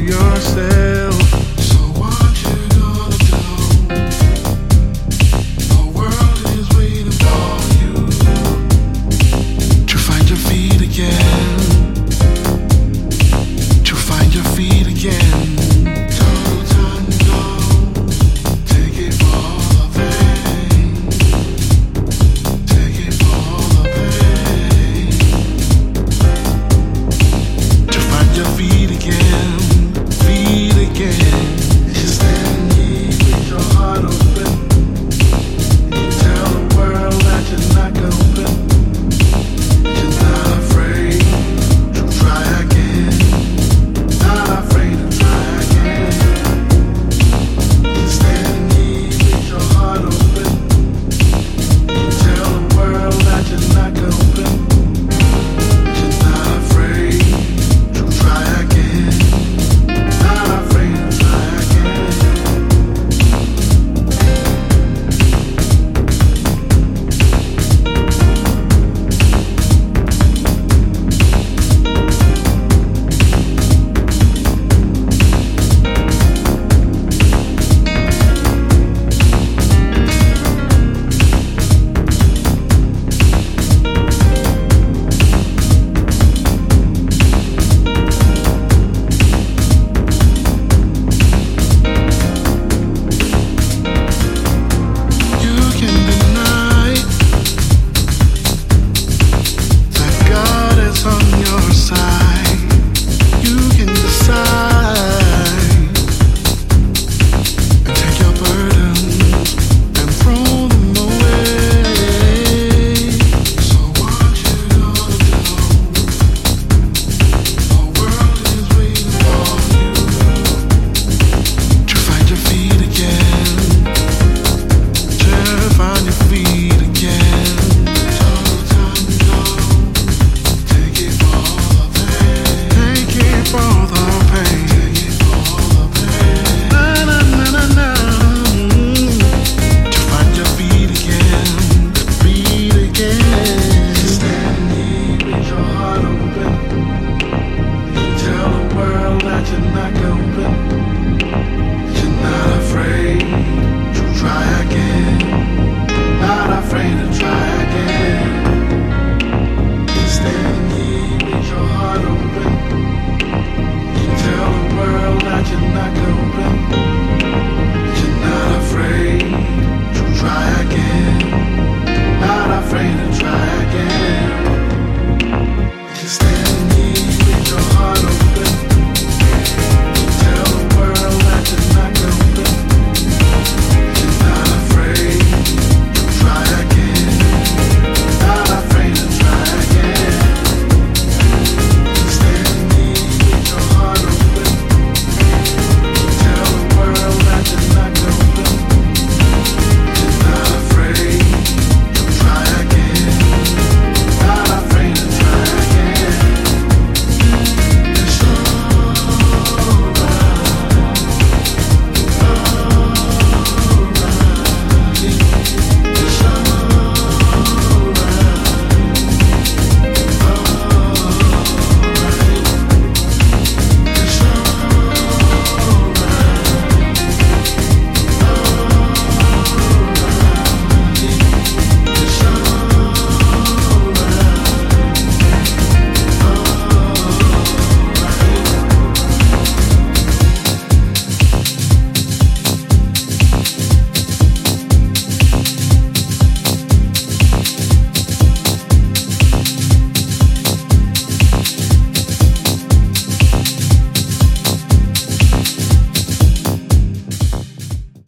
yourself.